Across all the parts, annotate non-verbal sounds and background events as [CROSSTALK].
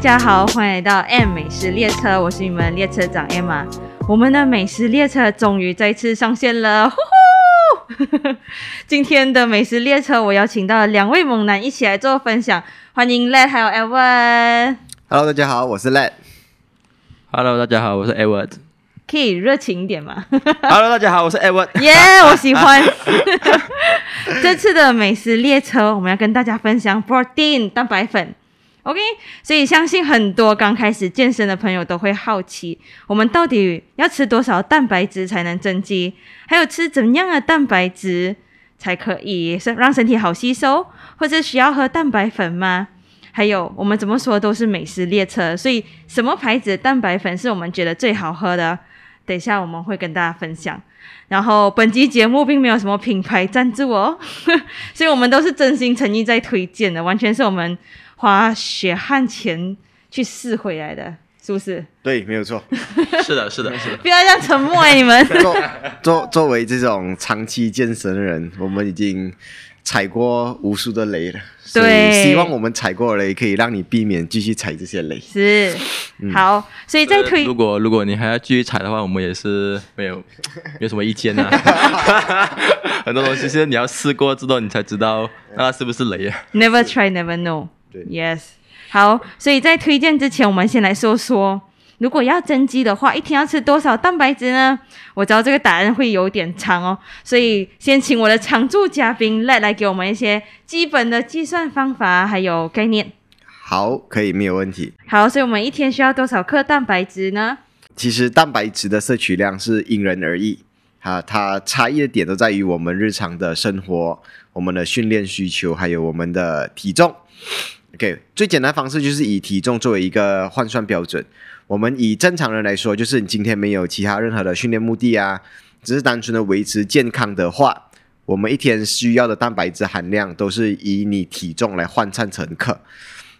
嗨，大家好，欢迎来到 M 美食列车，我是你们列车长 Emma。我们的美食列车终于再次上线了，呼呼！[LAUGHS] 今天的美食列车，我邀请到了两位猛男一起来做分享，欢迎 Led 还有 Edward。Hello，大家好，我是 Let。Hello，大家好，我是 Edward。可以热情一点吗？Hello，大家好，我是 Edward。[LAUGHS] 耶我喜欢。[LAUGHS] 这次的美食列车，我们要跟大家分享 protein 蛋白粉。OK，所以相信很多刚开始健身的朋友都会好奇，我们到底要吃多少蛋白质才能增肌？还有吃怎样的蛋白质才可以让身体好吸收？或者需要喝蛋白粉吗？还有我们怎么说都是美食列车，所以什么牌子的蛋白粉是我们觉得最好喝的？等一下我们会跟大家分享。然后本集节目并没有什么品牌赞助哦，[LAUGHS] 所以我们都是真心诚意在推荐的，完全是我们花血汗钱去试回来的，是不是？对，没有错。[LAUGHS] 是的，是的，是的。不要这样沉默哎、你们。[LAUGHS] 作作作为这种长期健身的人，我们已经踩过无数的雷了。所以对希望我们踩过的雷可以让你避免继续踩这些雷。是，好，所以再推如果如果你还要继续踩的话，我们也是没有 [LAUGHS] 没有什么意见啊。很多东西是你要试过之后，你才知道那是不是雷啊。Never try, never know. 对 Yes，好，所以在推荐之前，我们先来说说，如果要增肌的话，一天要吃多少蛋白质呢？我知道这个答案会有点长哦，所以先请我的常驻嘉宾来来给我们一些基本的计算方法还有概念。好，可以，没有问题。好，所以我们一天需要多少克蛋白质呢？其实蛋白质的摄取量是因人而异，啊，它差异的点都在于我们日常的生活、我们的训练需求，还有我们的体重。OK，最简单方式就是以体重作为一个换算标准。我们以正常人来说，就是你今天没有其他任何的训练目的啊，只是单纯的维持健康的话，我们一天需要的蛋白质含量都是以你体重来换算成克，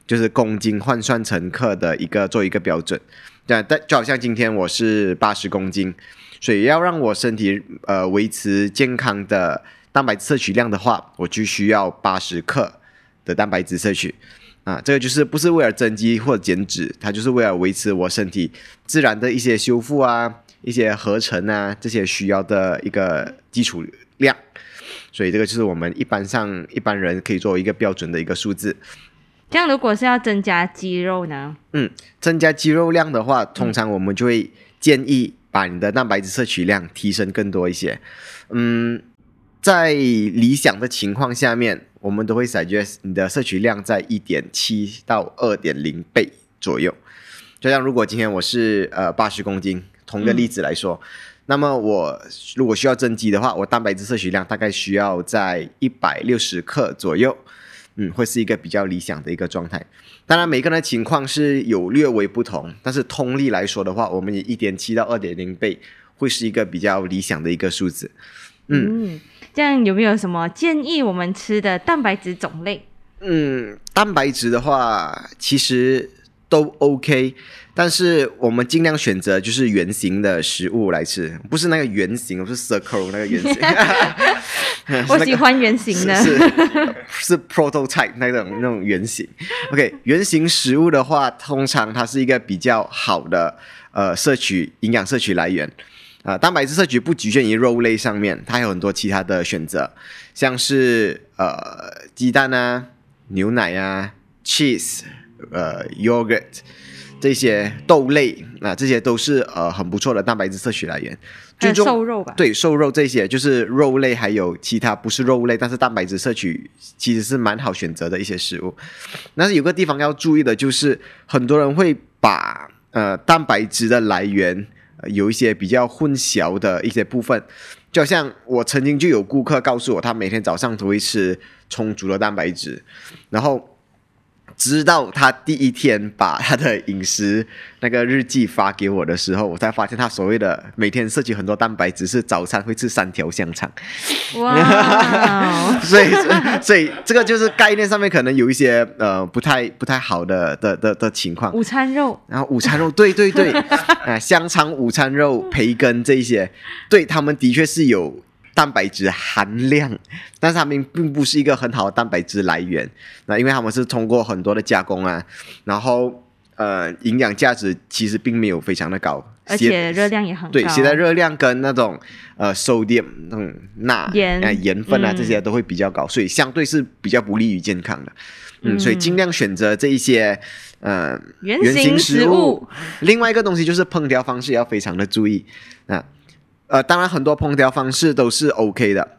就是公斤换算成克的一个做一个标准。对啊，但就好像今天我是八十公斤，所以要让我身体呃维持健康的蛋白质摄取量的话，我就需要八十克的蛋白质摄取。啊，这个就是不是为了增肌或者减脂，它就是为了维持我身体自然的一些修复啊、一些合成啊这些需要的一个基础量。所以这个就是我们一般上一般人可以作为一个标准的一个数字。这样如果是要增加肌肉呢？嗯增加肌肉量的话，通常我们就会建议把你的蛋白质摄取量提升更多一些。嗯，在理想的情况下面，我们都会 suggest 你的摄取量在一点七到二点零倍左右。就像如果今天我是呃八十公斤，同一个例子来说，那么我如果需要增肌的话，我蛋白质摄取量大概需要在一百六十克左右。嗯，会是一个比较理想的一个状态。当然，每个人的情况是有略微不同，但是通例来说的话，我们以一点七到二点零倍会是一个比较理想的一个数字。嗯，这样有没有什么建议我们吃的蛋白质种类？嗯，蛋白质的话其实都 OK，但是我们尽量选择就是圆形的食物来吃，不是那个圆形，不是 circle 那个圆形。[LAUGHS] 我喜欢圆形的。[LAUGHS] 是 prototype 那种那种圆形。OK，圆形食物的话，通常它是一个比较好的呃摄取营养摄取来源。啊、蛋白质摄取不局限于肉类上面，它还有很多其他的选择，像是呃鸡蛋啊、牛奶啊、cheese、呃 yogurt 这些豆类啊、这些都是呃很不错的蛋白质摄取来源。最终瘦肉吧？对，瘦肉这些就是肉类，还有其他不是肉类，但是蛋白质摄取其实是蛮好选择的一些食物。但是有个地方要注意的就是，很多人会把呃蛋白质的来源、呃有一些比较混淆的一些部分，就像我曾经就有顾客告诉我，他每天早上都会吃充足的蛋白质，然后。直到他第一天把他的饮食那个日记发给我的时候，我才发现他所谓的每天摄取很多蛋白质是早餐会吃三条香肠，哇，[LAUGHS] 所以所以这个就是概念上面可能有一些呃不太不太好的的的的情况。午餐肉。然后午餐肉，对对对，啊、[LAUGHS] 香肠、午餐肉、培根这一些，对他们的确是有蛋白质含量，但是它们并不是一个很好的蛋白质来源。那因为他们是通过很多的加工啊，然后呃营养价值其实并没有非常的高，而且热量也很高。对携带热量跟那种呃 sodium 那种钠盐啊盐分啊嗯这些都会比较高，所以相对是比较不利于健康的。嗯，嗯所以尽量选择这一些呃原原型型食物。另外一个东西就是烹调方式要非常的注意啊，呃，当然很多烹调方式都是 OK 的，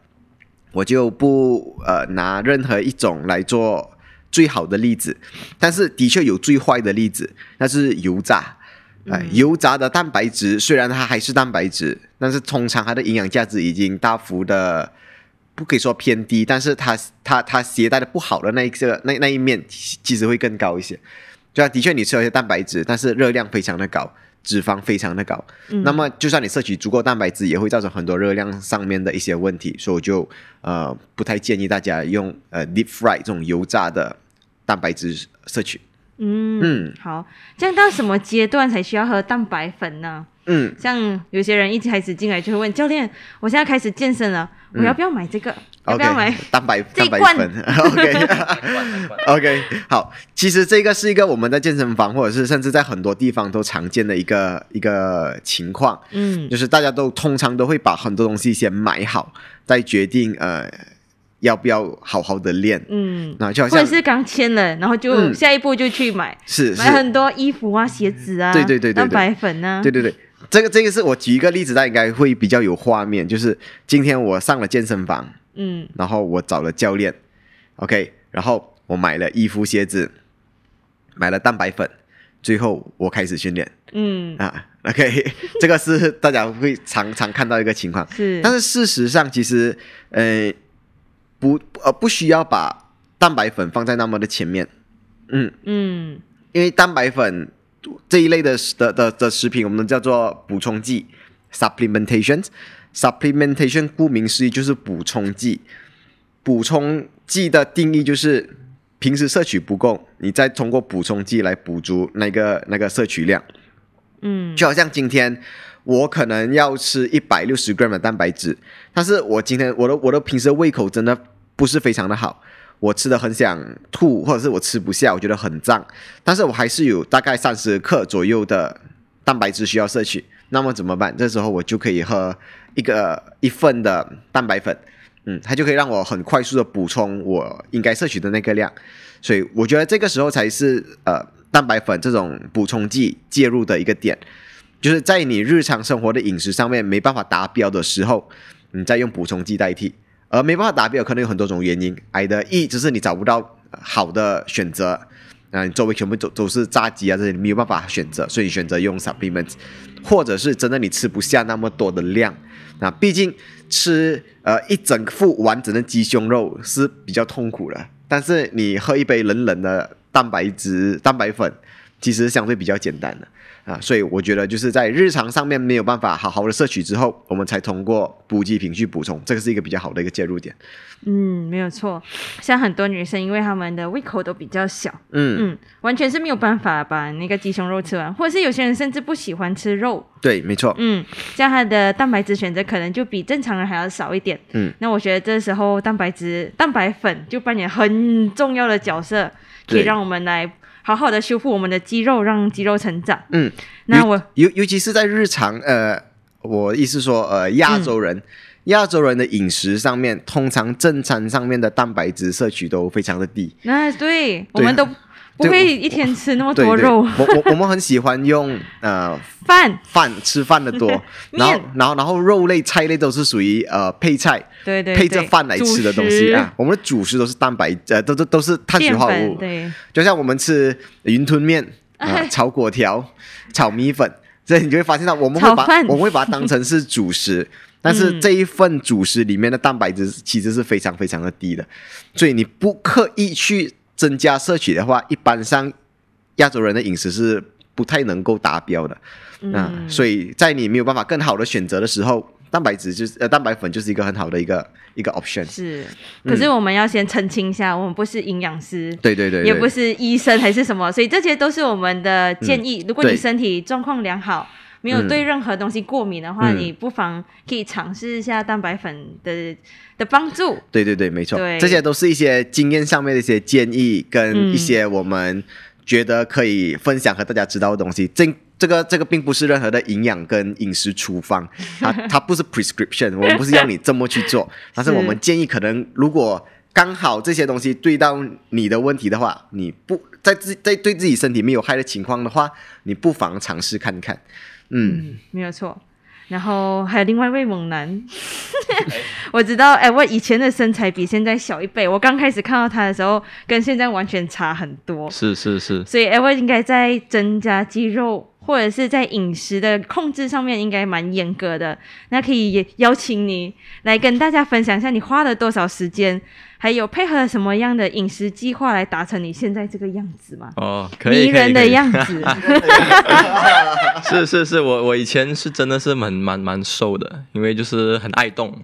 我就不呃拿任何一种来做最好的例子，但是的确有最坏的例子，那是油炸。哎、嗯油炸的蛋白质虽然它还是蛋白质，但是通常它的营养价值已经大幅的不可以说偏低，但是它它它携带的不好的那一个那那一面其其实会更高一些。对啊，的确你吃了一些蛋白质，但是热量非常的高，脂肪非常的高。嗯那么就算你摄取足够蛋白质，也会造成很多热量上面的一些问题，所以我就呃不太建议大家用呃 deep fry 这种油炸的蛋白质摄取。嗯嗯好，这样到什么阶段才需要喝蛋白粉呢？嗯，像有些人一开始进来就会问教练，我现在开始健身了，我要不要买这个？OK，蛋白蛋白粉。[LAUGHS] OK [LAUGHS] OK 好，其实这个是一个我们在健身房或者是甚至在很多地方都常见的一个一个情况，嗯。就是大家都通常都会把很多东西先买好，再决定呃要不要好好的练。嗯，那就好像或者是刚签了，然后就嗯下一步就去买，是是。买很多衣服啊、鞋子啊，对对对对对。蛋白粉啊，对对对，这个这个是我举一个例子，大家应该会比较有画面。就是今天我上了健身房，嗯然后我找了教练，OK，然后我买了衣服、鞋子，买了蛋白粉，最后我开始训练嗯，啊。OK，[LAUGHS] 这个是大家会常常看到一个情况。是，但是事实上，其实呃不呃不需要把蛋白粉放在那么的前面，嗯，嗯因为蛋白粉这一类的的的的食品，我们叫做补充剂 （supplementation）。Supplementation 顾名思义就是补充剂。补充剂的定义就是平时摄取不够，你再通过补充剂来补足那个那个摄取量。嗯，就好像今天我可能要吃一百六十 gram 的蛋白质，但是我今天我的我的平时的胃口真的不是非常的好，我吃的很想吐，或者是我吃不下，我觉得很胀，但是我还是有大概三十克左右的蛋白质需要摄取，那么怎么办？这时候我就可以喝一个一份的蛋白粉。嗯，它就可以让我很快速的补充我应该摄取的那个量，所以我觉得这个时候才是呃蛋白粉这种补充剂介入的一个点，就是在你日常生活的饮食上面没办法达标的时候，你再用补充剂代替，而没办法达标可能有很多种原因，，I 的一只是你找不到好的选择，那、你周围全部都都是炸鸡啊这些，你没有办法选择，所以你选择用 supplements，或者是真的你吃不下那么多的量，那毕竟吃呃一整副完整的鸡胸肉是比较痛苦的，但是你喝一杯冷冷的蛋白质蛋白粉，其实相对比较简单的。啊，所以我觉得就是在日常上面没有办法好好的摄取之后，我们才通过补给品去补充，这个是一个比较好的一个介入点。嗯，没有错。像很多女生，因为她们的胃口都比较小，嗯，嗯，完全是没有办法把那个鸡胸肉吃完，或者是有些人甚至不喜欢吃肉，对，没错。嗯，这样她的蛋白质选择可能就比正常人还要少一点。嗯，那我觉得这时候蛋白质、蛋白粉就扮演很重要的角色，可以让我们来好好的修复我们的肌肉，让肌肉成长。嗯，那我尤尤其是在日常，呃，我意思说，呃，亚洲人。亚洲人的饮食上面，通常正餐上面的蛋白质摄取都非常的低。那对我们都不对会一天吃那么对对，多肉。我我我们很喜欢用呃 [LAUGHS] 饭，饭吃饭的多，[LAUGHS] 然后然后然后肉类菜类都是属于呃配菜对对配着饭来吃的东西啊。我们的主食都是蛋白呃都都都是碳水化合物，对，就像我们吃云吞面啊、哎 [LAUGHS] 炒粿条、炒米粉，所以你就会发现到我们会把我们会把它当成是主食，但是嗯。这一份主食里面的蛋白质其实是非常非常的低的，所以你不刻意去增加摄取的话，一般上亚洲人的饮食是不太能够达标的。啊，嗯，所以在你没有办法更好的选择的时候，蛋白质就是呃蛋白粉就是一个很好的一个一个 option。是。可是我们要先澄清一下，我们不是营养师。对对对，对也不是医生还是什么，所以这些都是我们的建议。如果你身体状况良好，没有嗯对任何东西过敏的话，嗯你不妨可以尝试一下蛋白粉的的帮助。对对对，没错对，这些都是一些经验上面的一些建议，跟嗯一些我们觉得可以分享和大家知道的东西。这这个这个并不是任何的营养跟饮食处方，[LAUGHS] 它它不是 prescription，我们不是要你这么去做，[LAUGHS] 但是我们建议可能如果刚好这些东西对到你的问题的话，你不在自在对自己身体没有害的情况的话，你不妨尝试看看。嗯，嗯，没有错。然后还有另外一位猛男，[LAUGHS] 我知道，哎，我以前的身材比现在小一倍。我刚开始看到他的时候，跟现在完全差很多。是是是，所以，哎，我应该在增加肌肉，或者是在饮食的控制上面，应该蛮严格的。那可以邀请你来跟大家分享一下，你花了多少时间，还有配合什么样的饮食计划来达成你现在这个样子吗？哦，可以迷人的样子。[LAUGHS] 是是是，我我以前是真的是蛮蛮蛮瘦的，因为就是很爱动。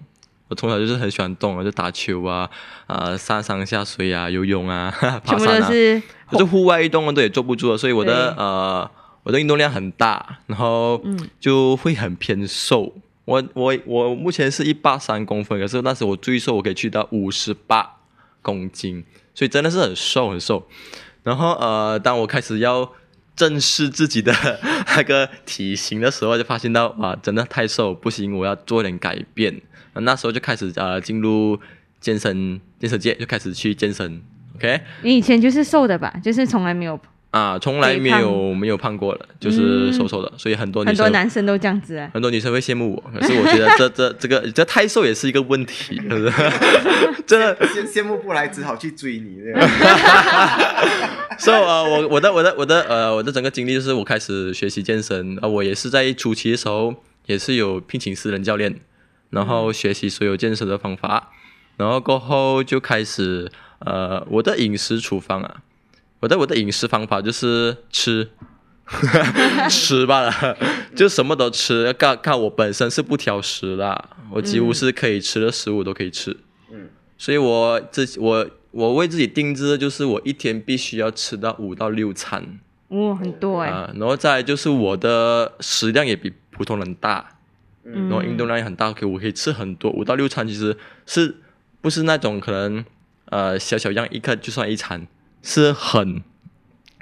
我从小就是很喜欢动，就打球啊，啊、上上下水啊，游泳啊，[LAUGHS] 爬山啊，都是就是户外运动啊，都也坐不住了，所以我的呃我的运动量很大，然后嗯就会很偏瘦。我我我目前是一八三公分，可是那时我最瘦我可以去到五十八公斤，所以真的是很瘦很瘦。然后呃，当我开始要正视自己的 [LAUGHS] 那个体型的时候，就发现到啊，真的太瘦不行，我要做点改变。那时候就开始呃进入健身健身界，就开始去健身。OK 你以前就是瘦的吧？就是从来没有，啊，从来没有没有胖过了，就是瘦瘦的，所以很多女很生多男生都这样子啊。很多女生会羡慕我，[LAUGHS] 可是我觉得这这这个这太瘦也是一个问题，[LAUGHS] 是不是？[LAUGHS] 真的。羡羡慕不来，只好去追你。这样 so 呃，我我的我的我的呃我的整个经历就是我开始学习健身，呃，我也是在初期的时候也是有聘请私人教练，然后学习所有健身的方法，然后过后就开始呃我的饮食处方啊，我的我的饮食方法就是吃。[LAUGHS] 吃罢了，就什么都吃。看看我本身是不挑食啦，我几乎是可以吃的食物都可以吃。嗯，所以我自我我为自己定制的就是我一天必须要吃到五到六餐。哇、很多哎、啊，然后再就是我的食量也比普通人大，嗯。然后运动量也很大，可以我可以吃很多，五到六餐其实是不是那种可能呃小小样一克就算一餐，是很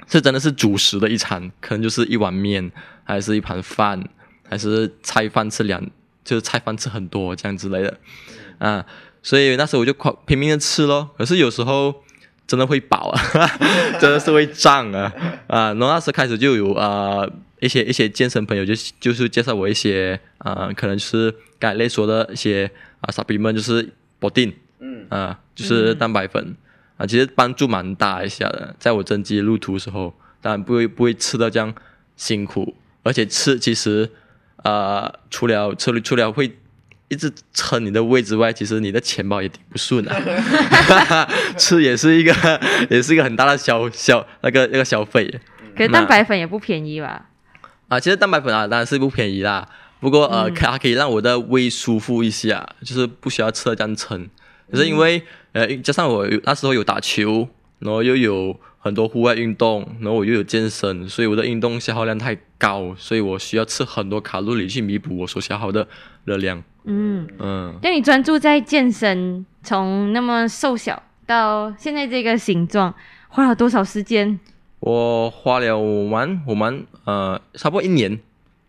是真的是主食的一餐，可能就是一碗面，还是一盘饭，还是菜饭吃两，就是菜饭吃很多这样之类的，啊，所以那时候我就狂拼命的吃咯，可是有时候真的会饱啊，[LAUGHS] 真的是会胀啊啊！然后那时开始就有啊、呃一些一些健身朋友就就是介绍我一些啊、呃可能是刚才类说的一些啊 supplement 就是 protein 嗯。啊、就是蛋白粉啊、其实帮助蛮大一下的，在我增肌路途的时候，当然不会不会吃到这样辛苦，而且吃其实呃除了除了除了会。一直撑你的胃之外，其实你的钱包也顶不顺啊。[LAUGHS] [LAUGHS] 吃也是一个，[LAUGHS] 也是一个很大的消消那个那个消费可是蛋白粉也不便宜吧？啊。其实蛋白粉啊，当然是不便宜啦。不过呃，嗯可它可以让我的胃舒服一下，就是不需要吃的这样撑。可是因为呃，加上我有那时候有打球，然后又有很多户外运动，然后我又有健身，所以我的运动消耗量太高，所以我需要吃很多卡路里去弥补我所消耗的热量。嗯，嗯，那你专注在健身，从那么瘦小到现在这个形状，花了多少时间？我花了我蛮我蛮呃差不多一年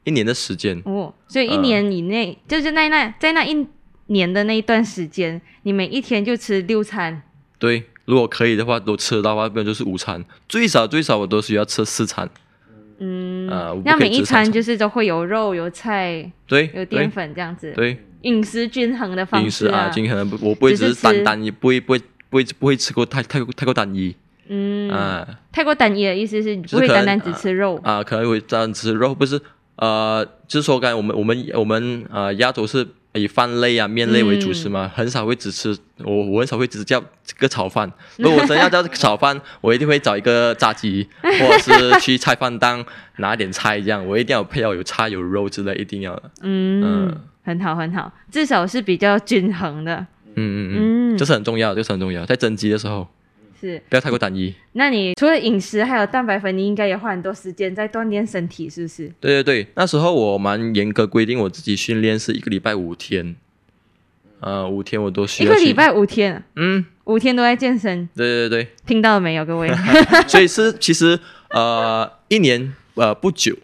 一年的时间。哦，所以一呃年以内，就是在那在那一年的那一段时间，你每一天就吃六餐。对，如果可以的话，都吃得到的话，不然就是午餐，最少最少我都需要吃四餐。嗯，呃那每一餐。餐就是都会有肉、有菜、对，有淀粉这样子，对，饮食均衡的方饮食啊，均衡不，我不会只是单单一，不会不会不会不会吃过太太过太过单一。嗯，啊。太过单一的意思是你不会单单只吃肉。啊，可能会这样吃肉，不是呃，就是说刚才我们我们我们呃亚洲是以饭类啊面类为主食嘛，很少会只吃我我很少会只叫这个炒饭。[LAUGHS] 如果我真要叫炒饭，我一定会找一个炸鸡，[LAUGHS] 或者是去菜饭档拿点菜这样，我一定要配要有菜有肉之类，一定要。的。嗯，嗯。很好很好，至少是比较均衡的。嗯嗯嗯，嗯，这是很重要，这是很重要，在增肌的时候是。不要太过单一。那你除了饮食还有蛋白粉，你应该也花很多时间在锻炼身体，是不是？对对对，那时候我蛮严格规定我自己训练是一个礼拜五天，呃，五天我都需要。一个礼拜五天，嗯，五天都在健身，对对对听到了没有，各位？[LAUGHS] 所以是其实呃，一年呃不久，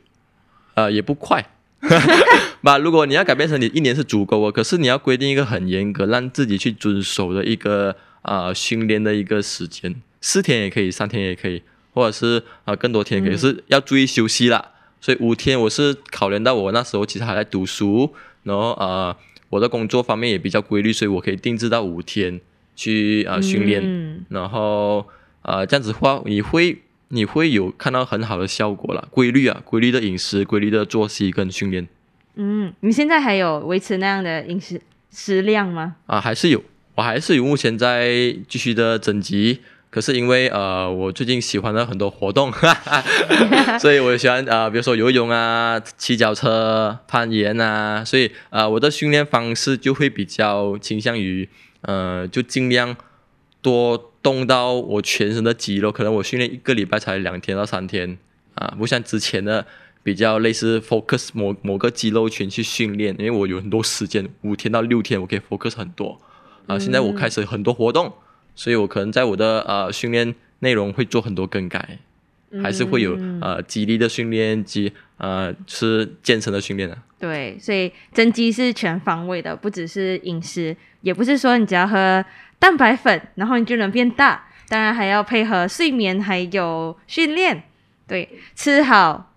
呃也不快。[LAUGHS] 那如果你要改变成你一年是足够哦，可是你要规定一个很严格，让自己去遵守的一个呃训练的一个时间，四天也可以，三天也可以，或者是啊、呃更多天也可以，嗯是要注意休息啦。所以五天我是考量到我那时候其实还在读书，然后呃我的工作方面也比较规律，所以我可以定制到五天去啊训练。嗯然后啊这样子的话，你会你会有看到很好的效果啦，规律啊，规律的饮食、规律的作息跟训练嗯，你现在还有维持那样的饮食食量吗？啊，还是有，我还是有目前在继续的增肌。可是因为呃，我最近喜欢了很多活动，哈 [LAUGHS] 哈所以我喜欢呃，比如说游泳啊、骑脚车、攀岩啊，所以呃，我的训练方式就会比较倾向于呃，就尽量多动到我全身的肌肉。可能我训练一个礼拜才两天到三天啊，不像之前的比较类似 focus 某某个肌肉群去训练，因为我有很多时间，五天到六天我可以 focus 很多啊。现在我开始很多活动，所以我可能在我的呃训练内容会做很多更改，还是会有嗯呃肌力的训练及呃是健身的训练的。对，所以增肌是全方位的，不只是饮食，也不是说你只要喝蛋白粉，然后你就能变大。当然还要配合睡眠，还有训练。对，吃好，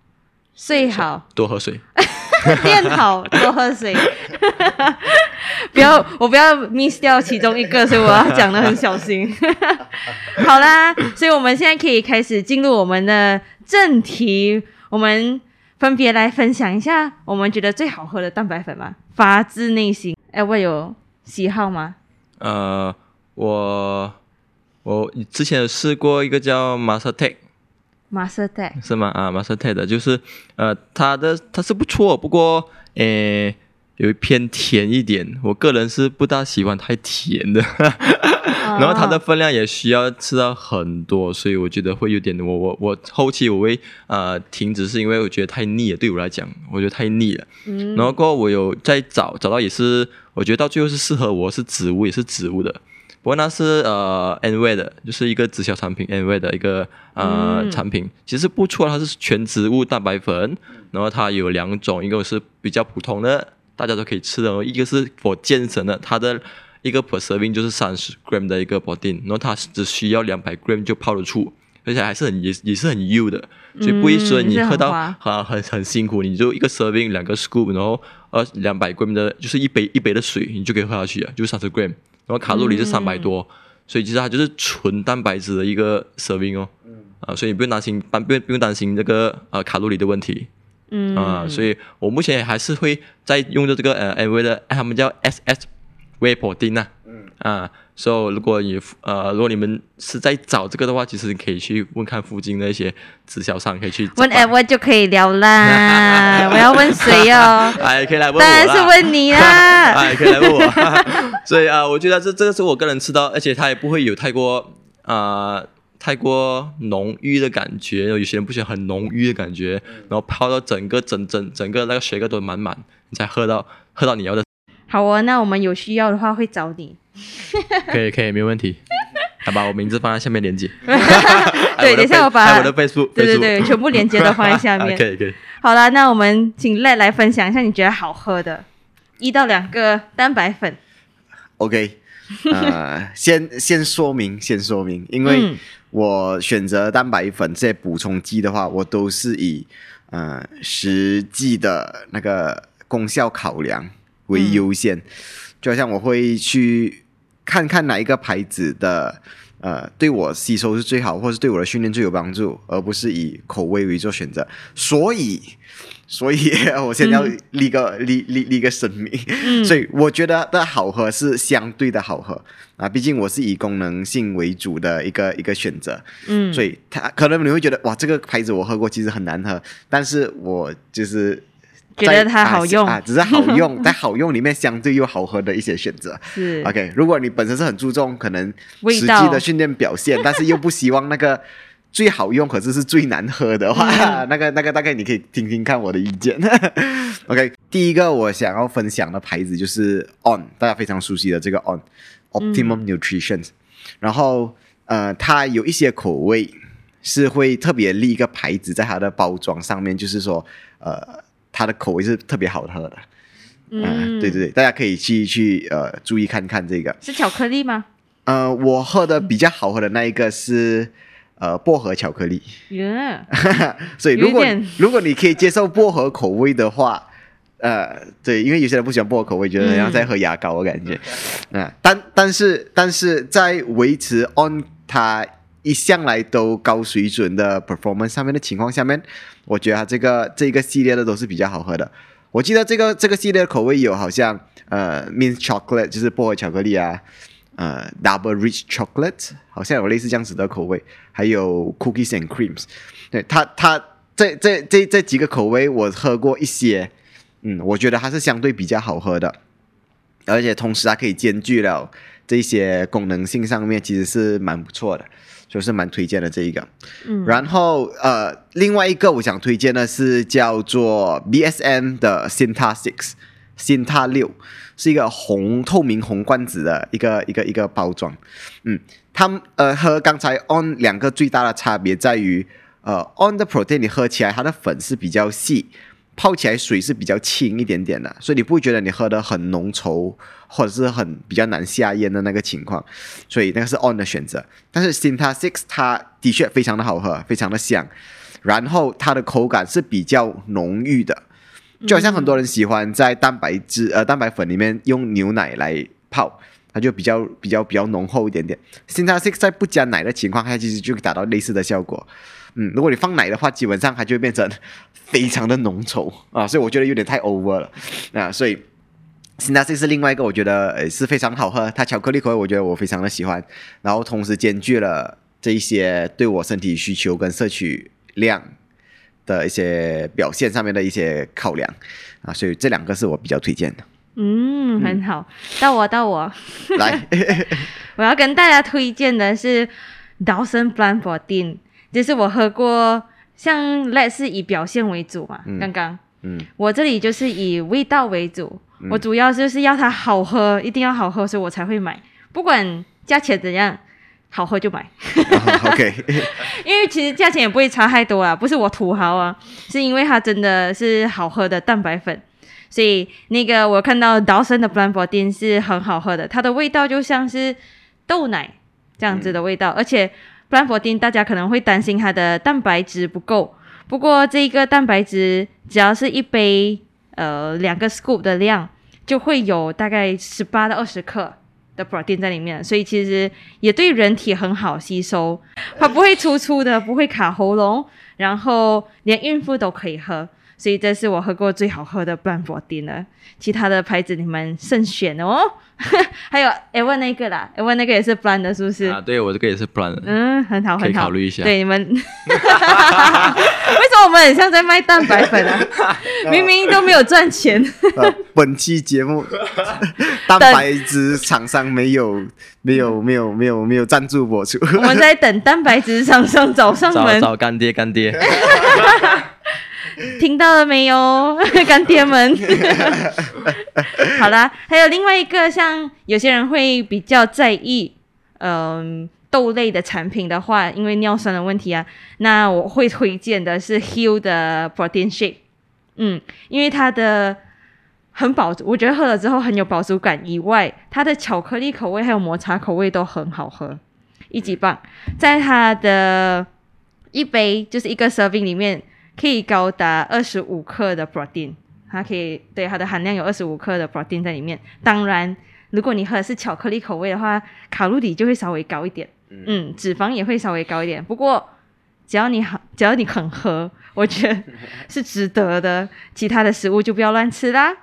睡好，多喝水。[LAUGHS] 练好，多喝水。[LAUGHS] 不要，我不要 miss 掉其中一个，所以我要讲的很小心。[LAUGHS] 好啦，所以我们现在可以开始进入我们的正题，我们分别来分享一下我们觉得最好喝的蛋白粉吧，发自内心。哎，我有喜好吗？呃，我我之前有试过一个叫 Master Tech。马色带，是吗？啊，Master Ted 的就是呃，它的它是不错，不过诶有偏甜一点，我个人是不大喜欢太甜的，[LAUGHS] 然后它的分量也需要吃到很多，所以我觉得会有点我我我后期我会呃停止，是因为我觉得太腻了，对我来讲，我觉得太腻了。嗯然后过后我有在找找到也是，我觉得到最后是适合我是植物也是植物的，不过那是呃 V 的，就是一个直销产品 V 的一个呃、嗯。产品，其实不错，它是全植物蛋白粉，然后它有两种，一个是比较普通的，大家都可以吃的，一个是 for 健身的，它的一个 per serving 就是三十 gram 的一个 protein，然后它只需要两百 gram 就泡得出。而且还是很也也是很优的，所以不会说你喝到滑啊很很辛苦，你就一个 serving 两个 scoop，然后呃两百 gram 的，就是一杯一杯的水，你就可以喝下去了，就三十 gram，然后卡路里是三百多，所以其实它就是纯蛋白质的一个 serving 哦，啊，所以你不用担心，不用不用担心这个呃卡路里的问题嗯。啊，所以我目前还是会在用着这个呃 N V 的，哎他们叫 S S 微普丁呐，啊，所以如果你呃如果你们是在找这个的话，其实你可以去问看附近的一些直销商，可以去问 Edward 就可以聊啦。[LAUGHS] 我要问谁哦？[LAUGHS] 哎，可以来问我当然是问你啦。[LAUGHS] 哎，可以来问我。所以啊、我觉得这这个是我个人吃到，而且它也不会有太过啊、太过浓郁的感觉。有些人不喜欢很浓郁的感觉，然后泡到整个整整整个那个水个都满满，你才喝到喝到你要的。好哦，那我们有需要的话会找你。可以可以，没问题。[LAUGHS] 好吧，我名字放在下面连接。[LAUGHS] 对等一下我把我的 Facebook，对对对，全部连接都放在下面。[LAUGHS] 可以可以。好啦，那我们请赖来分享一下你觉得好喝的一到两个蛋白粉。OK，呃，先先说明，先说明，因为嗯我选择蛋白粉这些补充剂的话，我都是以呃实际的那个功效考量为优先。就好像我会去看看哪一个牌子的呃对我吸收是最好，或是对我的训练最有帮助，而不是以口味为做选择。所以。所以，[LAUGHS] 我先要立个、立立立个声明，嗯。所以我觉得的好喝是相对的好喝。啊，毕竟我是以功能性为主的一个一个选择，嗯，所以它可能你会觉得哇，这个牌子我喝过，其实很难喝，但是我就是觉得它好用。啊，只是好用，[LAUGHS] 在好用里面相对又好喝的一些选择。是。OK，如果你本身是很注重可能实际的训练表现，[LAUGHS] 但是又不希望那个最好用，可是是最难喝的话，嗯。[LAUGHS] 那个那个大概你可以听听看我的意见。OK，第一个我想要分享的牌子就是 On，大家非常熟悉的这个 On Optimum Nutrition，、然后呃，它有一些口味是会特别立一个牌子在它的包装上面，就是说，呃，它的口味是特别好喝的。嗯，对对对，大家可以去去呃注意看看这个。是巧克力吗？呃，我喝的比较好喝的那一个是呃薄荷巧克力。耶，[LAUGHS] 所以如果如果你可以接受薄荷口味的话，呃，对，因为有些人不喜欢薄荷口味，觉得像在喝牙膏，我感觉，嗯、但但是但是在维持 on 它一向来都高水准的 performance 上面的情况下面，我觉得它这个这个系列的都是比较好喝的。我记得这个这个系列的口味有好像呃 mint chocolate 就是薄荷巧克力啊，呃 double rich chocolate 好像有类似这样子的口味，还有 cookies and creams。对它它这这这这几个口味我喝过一些，嗯，我觉得它是相对比较好喝的，而且同时它可以兼具了这些功能性上面其实是蛮不错的，就是蛮推荐的这一个。嗯，然后呃，另外一个我想推荐的是叫做 BSM 的 Sinta Six Sinta 六，是一个红透明红罐子的一个一个一个包装。嗯，它呃和刚才 On 两个最大的差别在于，呃 On 的 protein 你喝起来它的粉是比较细，泡起来水是比较轻一点点的，所以你不会觉得你喝的很浓稠，或者是很比较难下咽的那个情况，所以那个是 On 的选择。但是 Sinta Six 它的确非常的好喝，非常的香，然后它的口感是比较浓郁的，就好像很多人喜欢在蛋白质呃蛋白粉里面用牛奶来泡。它就比较比较比较浓厚一点点。Sinta Six 在不加奶的情况下，其实就达到类似的效果。嗯，如果你放奶的话，基本上它就会变成 [LAUGHS] 非常的浓稠啊，所以我觉得有点太 over 了啊，所以 n a s 是另外一个我觉得呃是非常好喝，它巧克力口味我觉得我非常的喜欢，然后同时兼具了这一些对我身体需求跟摄取量的一些表现上面的一些考量啊，所以这两个是我比较推荐的。嗯，很好。到我，到我，来，[LAUGHS] 我要跟大家推荐的是 Dawson Plant Protein，就是我喝过，像 Let 是以表现为主嘛，刚刚。嗯。我这里就是以味道为主，我主要就是要它好喝，一定要好喝，所以我才会买，不管价钱怎样，好喝就买。哦 OK，[LAUGHS] 因为其实价钱也不会差太多啊，不是我土豪啊，是因为它真的是好喝的蛋白粉，所以那个我看到 Dawson 的 Plant Protein 是很好喝的，它的味道就像是豆奶这样子的味道，而且布兰佛丁大家可能会担心它的蛋白质不够，不过这一个蛋白质只要是一杯呃两个 scoop 的量，就会有大概十八到二十克。的 protein 在里面，所以其实也对人体很好吸收，它不会粗粗的，不会卡喉咙，然后连孕妇都可以喝，所以这是我喝过最好喝的 plant protein 了。其他的牌子你们慎选哦。[LAUGHS] 还有 e v 那个啦 e v 那个也是 plant 的，是不是？啊，对我这个也是 plan 的，嗯，很好，可以很好，考虑一下对你们 [LAUGHS] [LAUGHS] 为什么我们很像在卖蛋白粉啊？明明都没有赚钱。呃，本期节目蛋白质厂商没有没有没有没有没有赞助播出。我们在等蛋白质厂商找上找门，找干爹干爹，[LAUGHS] 听到了没有，[LAUGHS] 干爹们？[LAUGHS] 好啦，还有另外一个，像有些人会比较在意，嗯、豆类的产品的话，因为尿酸的问题啊，那我会推荐的是 Hill 的 Protein Shake，嗯，因为它的很饱，我觉得喝了之后很有饱足感，以外，它的巧克力口味还有抹茶口味都很好喝，一级棒，在它的一杯就是一个 serving 里面可以高达二十五克的 protein，它可以对它的含量有二十五克的 protein 在里面。当然，如果你喝的是巧克力口味的话，卡路里就会稍微高一点，嗯，脂肪也会稍微高一点。不过只要你好，只要你肯喝，我觉得是值得的。其他的食物就不要乱吃啦。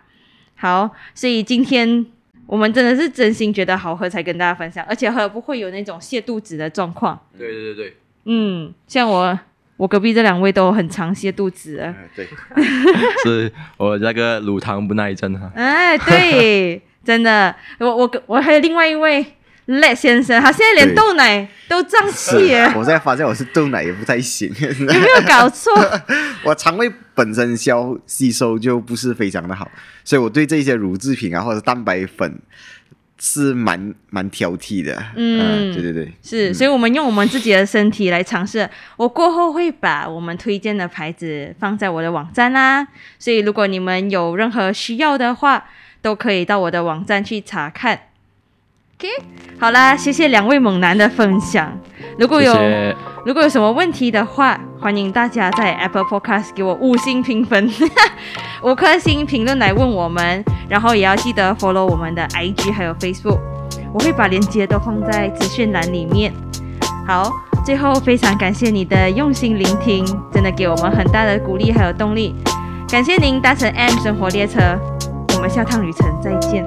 好，所以今天我们真的是真心觉得好喝才跟大家分享，而且喝不会有那种泻肚子的状况。对对对对，嗯，像我我隔壁这两位都很常泻肚子对，[LAUGHS] 是我那个乳糖不耐症哈，哎，对，真的，我我我还有另外一位 Let 先生，他现在连豆奶都胀气耶，我现在发现我是豆奶也不太行，[LAUGHS] 有没有搞错？[LAUGHS] 我肠胃本身消吸收就不是非常的好，所以我对这些乳制品啊或者蛋白粉是蛮蛮挑剔的。嗯呃对对对，是，嗯所以我们用我们自己的身体来尝试。我过后会把我们推荐的牌子放在我的网站啦，所以如果你们有任何需要的话，都可以到我的网站去查看。OK，好啦，谢谢两位猛男的分享。如果有。如果有什么问题的话，欢迎大家在 Apple Podcast 给我五星评分，[LAUGHS] 五颗星评论来问我们，然后也要记得 follow 我们的 IG 还有 Facebook，我会把链接都放在资讯栏里面。好，最后非常感谢你的用心聆听，真的给我们很大的鼓励还有动力。感谢您搭乘 M 生活列车，我们下趟旅程再见。